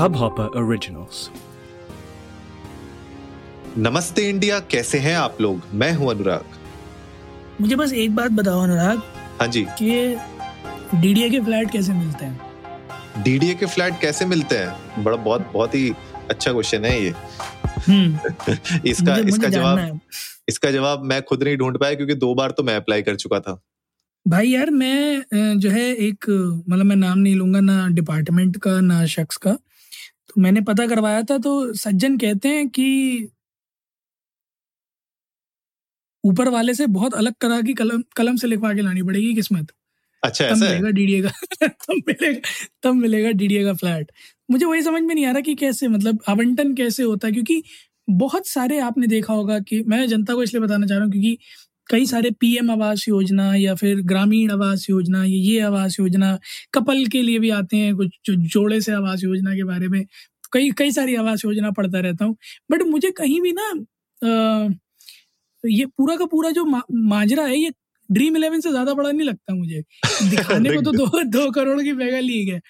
Hubhopper Originals. नमस्ते India कैसे हैं आप लोग? मैं हूँ अनुराग। मुझे बस एक बात बताओ अनुराग। हाँ जी। कि डीडीए के फ्लैट कैसे मिलते हैं? डीडीए के फ्लैट कैसे मिलते हैं? बड़ा बहुत बहुत ही अच्छा क्वेश्चन है ये। हम्म। इसका मुझे- इसका जवाब इसका जवाब मैं खुद नहीं ढूंढ पाया क्योंकि दो बार तो मैं अप्लाई कर चुका था। भाई यार मैं जो है एक मतलब मैं नाम नहीं लूँगा ना डिपार्टमेंट का ना शख्स का। मैंने पता करवाया था तो सज्जन कहते हैं कि ऊपर वाले से बहुत अलग तरह की कलम कलम से लिखवा के लानी पड़ेगी किस्मत। अच्छा तब मिलेगा डीडीए का तब मिलेगा तब मिलेगा डीडीए का फ्लैट। मुझे वही समझ में नहीं आ रहा कि कैसे मतलब आवंटन कैसे होता है क्योंकि बहुत सारे आपने देखा होगा कि मैं जनता को इसलिए बताना चाह रहा हूँ क्योंकि कई सारे पीएम आवास योजना या फिर ग्रामीण आवास योजना ये ये आवास योजना कपल के लिए भी आते हैं कुछ जो जोड़े से आवास योजना के बारे में। कई कई सारी आवास योजना पढ़ता रहता हूँ। बट मुझे कहीं भी ना अ, ये पूरा का पूरा जो मा, माजरा है ये ड्रीम इलेवन से ज़्यादा बड़ा नहीं लगता मुझे। दिखाने को तो दो दो करोड़ की मेगा लीग है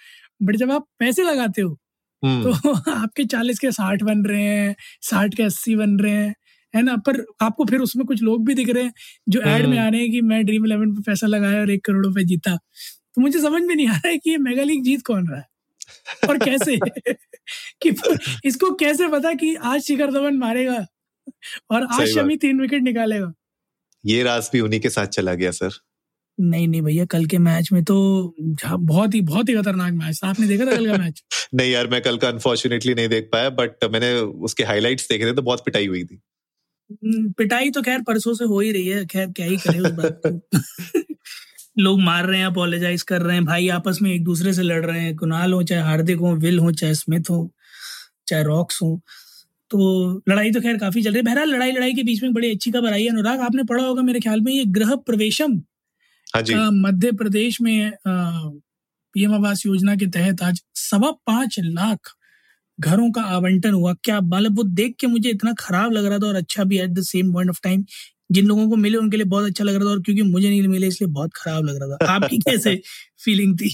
बट जब आप पैसे लगाते हो हम्म, तो आपके चालीस के साठ बन रहे हैं साठ के अस्सी बन रहे हैं। है ना? पर आपको फिर उसमें कुछ लोग भी दिख रहे हैं जो एड में हम्म। आ रहे हैं कि मैं ड्रीम इलेवन पे पैसा लगाया और एक करोड़ रुपए जीता। तो मुझे समझ में नहीं आ रहा है कि ये मेगा लीग जीत कौन रहा है? और कैसे? कि इसको कैसे पता कि आज शिखर धवन मारेगा और आज शमी तीन विकेट निकालेगा? ये राज भी उन्हीं के साथ चला गया सर। नहीं नहीं भैया कल के मैच में तो बहुत ही बहुत ही खतरनाक मैच था आपने देखा था कल का मैच नहीं यार मैं कल का अनफॉर्चुनेटली नहीं देख पाया बट मैंने उसके हाइलाइट्स देखे थे तो बहुत पिटाई हुई थी। पिटाई तो खैर परसों से हो ही रही है खैर क्या ही करे उस बात को। लोग मार रहे हैं अपोलोजाइज कर रहे हैं भाई आपस में एक दूसरे से लड़ रहे हैं कुणाल हो चाहे हार्दिक हो विल हो चाहे स्मिथ हो चाहे रॉक्स हो। तो लड़ाई तो खैर काफ़ी चल रही है। बहरहाल लड़ाई लड़ाई के बीच में बड़ी अच्छी खबर आई है अनुराग आपने पढ़ा होगा मेरे ख्याल में ये गृह प्रवेशम हाँ मध्य प्रदेश में पीएम आवास योजना के तहत आज सवा पाँच लाख घरों का आवंटन हुआ। क्या मतलब वो देख के मुझे इतना खराब लग रहा था और अच्छा भी at the same point of time जिन लोगों को मिले उनके लिए बहुत अच्छा लग रहा था और क्योंकि मुझे नहीं मिले इसलिए बहुत खराब लग रहा था। आपकी कैसे फीलिंग थी?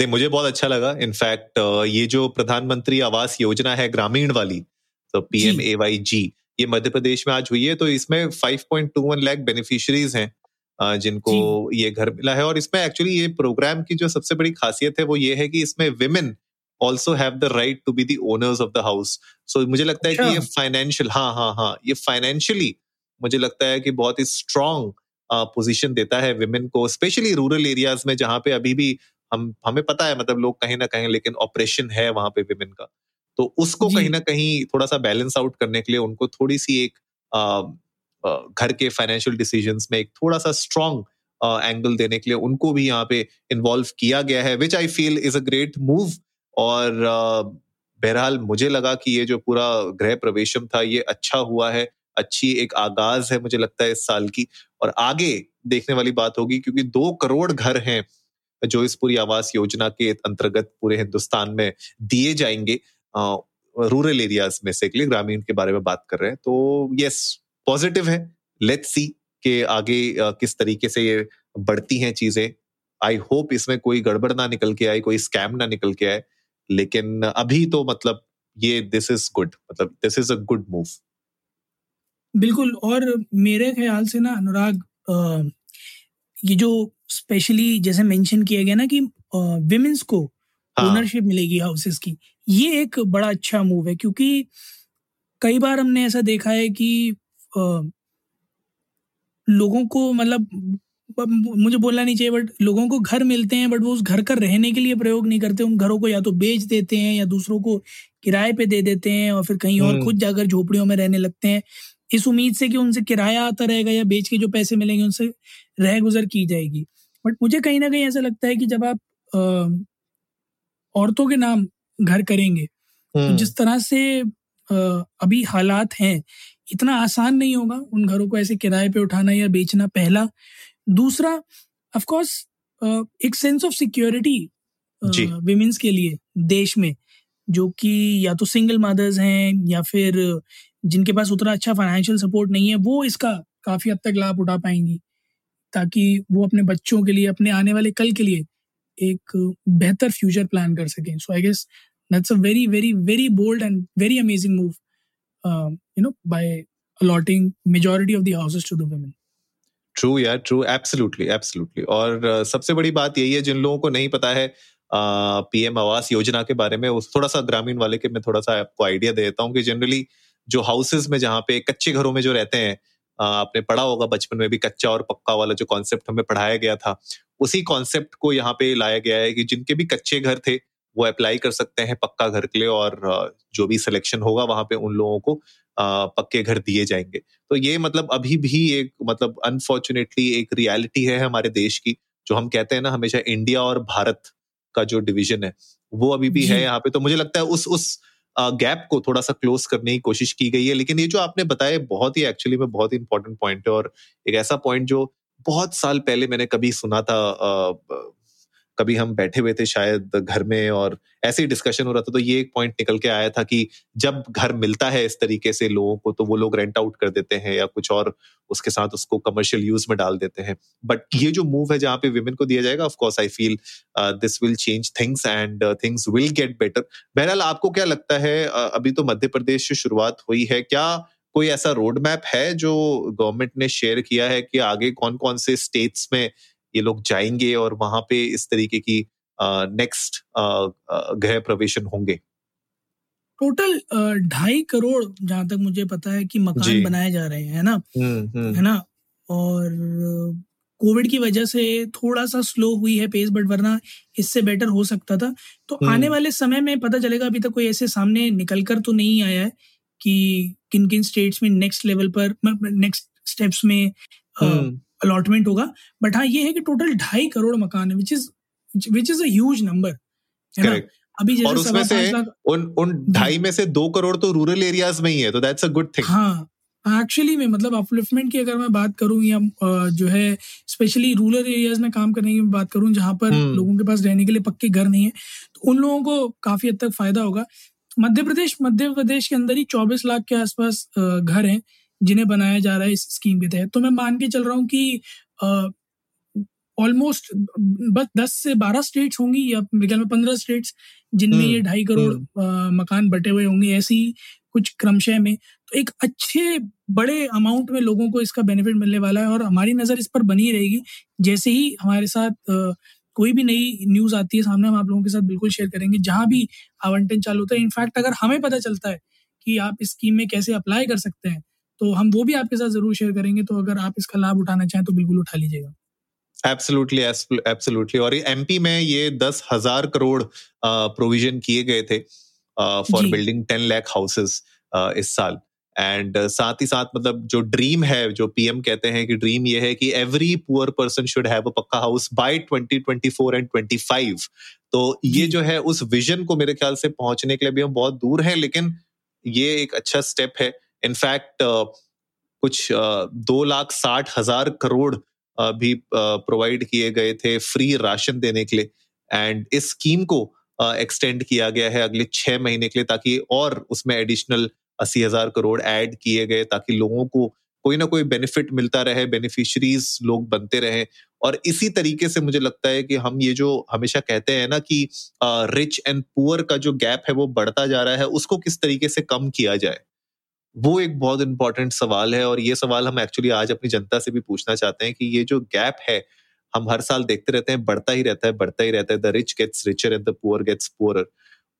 नहीं मुझे बहुत अच्छा लगा। इनफैक्ट ये जो प्रधानमंत्री आवास योजना है ग्रामीण वाली तो पीएम ए वाई जी ये मध्य प्रदेश में आज हुई है तो इसमें 5.21 लाख बेनिफिशियरीज हैं जिनको ये घर मिला है। और इसमें एक्चुअली ये प्रोग्राम की जो सबसे बड़ी खासियत है वो ये है कि इसमें women also have the right to be the owners of the house so मुझे लगता है कि ये अच्छा। फाइनेंशियल हाँ हाँ हाँ ये फाइनेंशियली मुझे लगता है कि बहुत ही स्ट्रांग पोजीशन देता है विमेन को स्पेशली रूरल एरियाज़ में जहाँ पे अभी भी हम हमें पता है मतलब लोग कहीं ना कहीं लेकिन ऑपरेशन है वहाँ पे विमेन का। तो उसको कहीं ना कहीं थोड़ा सा बैलेंस आउट करने के लिए उनको थोड़ी सी एक अ, अ, घर के फाइनेंशियल डिसीज़न में एक थोड़ा सा स्ट्रॉन्ग एंगल देने के लिए उनको भी यहाँ पे इन्वॉल्व किया गया है which I feel is a great move और बहरहाल मुझे लगा कि ये जो पूरा गृह प्रवेशम था ये अच्छा हुआ है अच्छी एक आगाज़ है मुझे लगता है इस साल की। और आगे देखने वाली बात होगी क्योंकि दो करोड़ घर हैं जो इस पूरी आवास योजना के अंतर्गत पूरे हिंदुस्तान में दिए जाएँगे रूरल एरियाज़ में से लिए ग्रामीण के बारे में बात कर रहे हैं। तो यस पॉजिटिव है। लेट्स सी के आगे अ, किस तरीके से ये बढ़ती हैं चीज़ें। आई होप इसमें कोई गड़बड़ ना निकल के आए कोई स्कैम ना निकल के आए। लेकिन अभी तो मतलब ये दिस इज़ गुड मतलब this is a good move बिल्कुल और मेरे ख्याल से ना अनुराग ये जो स्पेशली जैसे मेंशन किया गया ना कि विमेंस को ओनरशिप हाँ मिलेगी हाउसेस की ये एक बड़ा अच्छा मूव है क्योंकि कई बार हमने ऐसा देखा है कि अ, लोगों को मतलब मुझे बोलना नहीं चाहिए बट लोगों को घर मिलते हैं बट वो उस घर का रहने के लिए प्रयोग नहीं करते। उन घरों को या तो बेच देते हैं या दूसरों को किराए पे दे देते हैं और फिर कहीं और हम्म। खुद जाकर झोपड़ियों में रहने लगते हैं। इस उम्मीद से कि उनसे किराया आता रहेगा या बेच के जो पैसे मिलेंगे उनसे रह गुजर की जाएगी। बट मुझे कहीं ना कहीं ऐसा लगता है कि जब आप औरतों के नाम घर करेंगे तो हम्म, जिस तरह से अभी हालात हैं इतना आसान नहीं होगा उन घरों को ऐसे किराए पे उठाना या बेचना पहला। दूसरा ऑफ़ कोर्स एक सेंस ऑफ़ सिक्योरिटी। विमेंस के लिए देश में जो कि या तो सिंगल मदर्स हैं या फिर जिनके पास उतना अच्छा फाइनेंशियल सपोर्ट नहीं है वो इसका काफ़ी हद तक लाभ उठा पाएँगी। ताकि वो अपने बच्चों के लिए अपने आने वाले कल के लिए एक बेहतर फ्यूचर प्लान कर सकें। So I guess that's a very very very bold and very amazing move uh, you know by allotting majority of the houses to the women true यार ट्रू एब्सोल्युटली एब्सोल्युटली और सबसे बड़ी बात यही है, जिन लोगों को नहीं पता है पीएम आवास योजना के बारे में, उस थोड़ा सा ग्रामीण वाले के मैं थोड़ा सा आपको आइडिया देता हूँ कि जनरली जो हाउसेज में जहाँ पे कच्चे घरों में जो रहते हैं आपने पढ़ा होगा बचपन में भी कच्चा और पक्का वाला जो कॉन्सेप्ट हमें पढ़ाया गया था, उसी कॉन्सेप्ट को यहाँ पे लाया गया है कि जिनके भी कच्चे घर थे वो अप्लाई कर सकते हैं पक्का घर के लिए और जो भी सिलेक्शन होगा वहाँ पे उन लोगों को पक्के घर दिए जाएँगे। तो ये मतलब अभी भी एक मतलब अनफॉर्चुनेटली एक रियलिटी है हमारे देश की जो हम कहते हैं ना हमेशा इंडिया और भारत का जो डिवीज़न है वो अभी भी है यहाँ पे। तो मुझे लगता है उस उस गैप को थोड़ा सा क्लोज करने की कोशिश की गई है। लेकिन ये जो आपने बताया बहुत ही एक्चुअली में बहुत ही इंपॉर्टेंट पॉइंट है और एक ऐसा पॉइंट जो बहुत साल पहले मैंने कभी सुना था कभी हम बैठे हुए थे शायद घर में और ऐसे ही डिस्कशन हो रहा था तो ये एक पॉइंट निकल के आया था कि जब घर मिलता है इस तरीके से लोगों को तो वो लोग रेंट आउट कर देते हैं या कुछ और उसके साथ उसको कमर्शियल यूज़ में डाल देते हैं। बट ये जो मूव है जहाँ पे विमेन को दिया जाएगा of course I feel this will change things and things will get better बहरहाल आपको क्या लगता है uh, अभी तो मध्य प्रदेश से शुरुआत हुई है क्या कोई ऐसा रोड मैप है जो गवर्नमेंट ने शेयर किया है कि आगे कौन कौन से स्टेट्स में ये लोग जाएँगे और वहाँ पे इस तरीके की नेक्स्ट गृह प्रवेशन होंगे। टोटल ढाई करोड़ जहाँ तक मुझे पता है कि मकान बनाए जा रहे हैं है ना? हम्म, हम्म। है ना? और कोविड की वजह से थोड़ा सा स्लो हुई है पेस बट वरना इससे बेटर हो सकता था। तो आने हम्म। वाले समय में पता चलेगा अभी तक कोई ऐसे सामने निकल कर तो नहीं आया है कि किन किन स्टेट्स में नेक्स्ट लेवल पर नेक्स्ट स्टेप्स में अलॉटमेंट होगा। बट हाँ ये है कि टोटल ढाई करोड़ मकान है which is which is as number है ना? अभी जैसे और उसमें से उन उन ढाई में से दो करोड़ तो रूरल एरियाज़ में ही है तो दैट्स अ गुड थिंग हाँ एक्चुअली में मतलब अपलिफ्टमेंट की अगर मैं बात करूँ या जो है स्पेशली रूरल एरियाज़ में काम करने की बात करूँ जहाँ पर हम्म। लोगों के पास रहने के लिए पक्के घर नहीं है तो उन लोगों को काफ़ी हद तक फ़ायदा होगा। मध्य प्रदेश मध्य प्रदेश के अंदर ही चौबीस लाख के आसपास घर हैं। जिन्हें बनाया जा रहा है इस स्कीम के तहत। तो मैं मान के चल रहा हूँ कि ऑलमोस्ट बस दस से बारह स्टेट्स होंगी या मेरे ख्याल में पंद्रह स्टेट्स जिनमें ये हम्म, ढाई करोड़ हम्म। मकान बटे हुए होंगे ऐसी कुछ क्रमशः में। तो एक अच्छे बड़े अमाउंट में लोगों को इसका बेनिफिट मिलने वाला है और हमारी नज़र इस पर बनी रहेगी। जैसे ही हमारे साथ आ, कोई भी नई न्यूज़ आती है सामने हम आप लोगों के साथ बिल्कुल शेयर करेंगे। जहाँ भी आवंटन चालू होता है। इनफैक्ट अगर हमें पता चलता है कि आप इस स्कीम में कैसे अप्लाई कर सकते हैं तो हम वो भी आपके साथ ज़रूर शेयर करेंगे तो अगर आप इसका लाभ उठाना चाहें तो बिल्कुल उठा लीजिएगा। एब्सोल्युटली एब्सोल्युटली और एमपी में ये दस हज़ार करोड़ प्रोविज़न किए गए थे for building ten lakh houses इस साल। एंड uh, साथ ही साथ मतलब जो ड्रीम है जो पीएम कहते हैं कि ड्रीम ये है कि every poor person should have a pakka house by 2024 and 25 तो ये जो। है उस विजन को मेरे ख्याल से पहुँचने के लिए भी हम बहुत दूर हैं लेकिन ये एक अच्छा स्टेप है। इनफैक्ट uh, कुछ uh, दो लाख साठ हज़ार करोड़ uh, भी प्रोवाइड किए गए थे फ्री राशन देने के लिए। एंड इस स्कीम को एक्सटेंड किया गया है अगले छह महीने के लिए ताकि और उसमें एडिशनल अस्सी हज़ार करोड़ ऐड किए गए ताकि लोगों को कोई ना कोई बेनिफिट मिलता रहे बेनिफिशरीज लोग बनते रहे। और इसी तरीके से मुझे लगता है कि हम ये जो हमेशा कहते हैं ना कि रिच एंड पुअर का जो गैप है वो बढ़ता जा रहा है उसको किस तरीके से कम किया जाए? वो एक बहुत इंपॉर्टेंट सवाल है और ये सवाल हम एक्चुअली आज अपनी जनता से भी पूछना चाहते हैं कि ये जो गैप है हम हर साल देखते रहते हैं बढ़ता ही रहता है बढ़ता ही रहता है। The rich gets richer and the poor gets poor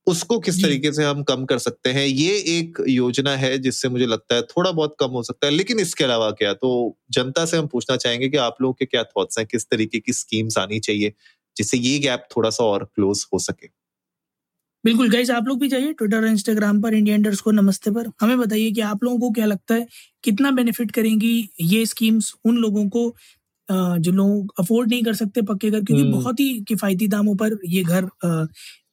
उसको किस तरीके से हम कम कर सकते हैं ये एक योजना है जिससे मुझे लगता है थोड़ा बहुत कम हो सकता है। लेकिन इसके अलावा क्या? तो जनता से हम पूछना चाहेंगे कि आप लोगों के क्या थॉट्स हैं? किस तरीके की स्कीम्स आनी चाहिए जिससे ये गैप थोड़ा सा और क्लोज हो सके? बिल्कुल गाइज़ आप लोग भी जाइए ट्विटर और इंस्टाग्राम पर इंडिया इंडर्स को नमस्ते पर। हमें बताइए कि आप लोगों को क्या लगता है कितना बेनिफिट करेंगी ये स्कीम्स उन लोगों को जो लोग अफोर्ड नहीं कर सकते पक्के घर क्योंकि हम्म। बहुत ही किफ़ायती दामों पर ये घर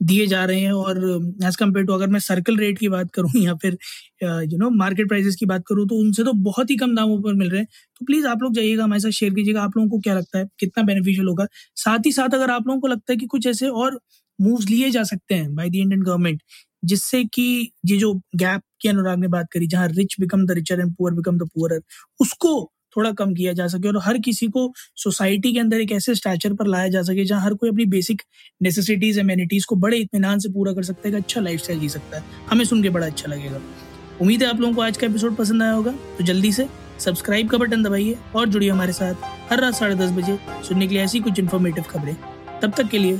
दिए जा रहे हैं। और एज कंपेयर टू अगर मैं सर्कल रेट की बात करूँ या फिर यू नो मार्केट प्राइसेस की बात करूँ तो उनसे तो बहुत ही कम दामों पर मिल रहे हैं। तो प्लीज़ आप लोग जाइएगा हमारे साथ शेयर कीजिएगा आप लोगों को क्या लगता है कितना बेनिफिशियल होगा। साथ ही साथ अगर आप लोगों को लगता है कि कुछ ऐसे और मूव्स लिए जा सकते हैं बाय द इंडियन गवर्नमेंट जिससे कि ये जो गैप की अनुराग ने बात करी, जहाँ rich become the richer and poor become the poor उसको थोड़ा कम किया जा सके और हर किसी को सोसाइटी के अंदर एक ऐसे स्टैचर पर लाया जा सके, जहाँ हर कोई अपनी बेसिक नेसेसिटीज एम्यूनिटीज को बड़े इतमान से पूरा कर सकता है अच्छा लाइफ जी सकता है। हमें सुन के बड़ा अच्छा लगेगा। उम्मीद है आप लोगों को आज का एपिसोड पसंद आया होगा तो जल्दी से सब्सक्राइब का बटन दबाइए और जुड़िए हमारे साथ हर रात साढ़े दस बजे सुनने के लिए ऐसी कुछ इन्फॉर्मेटिव खबरें। तब तक के लिए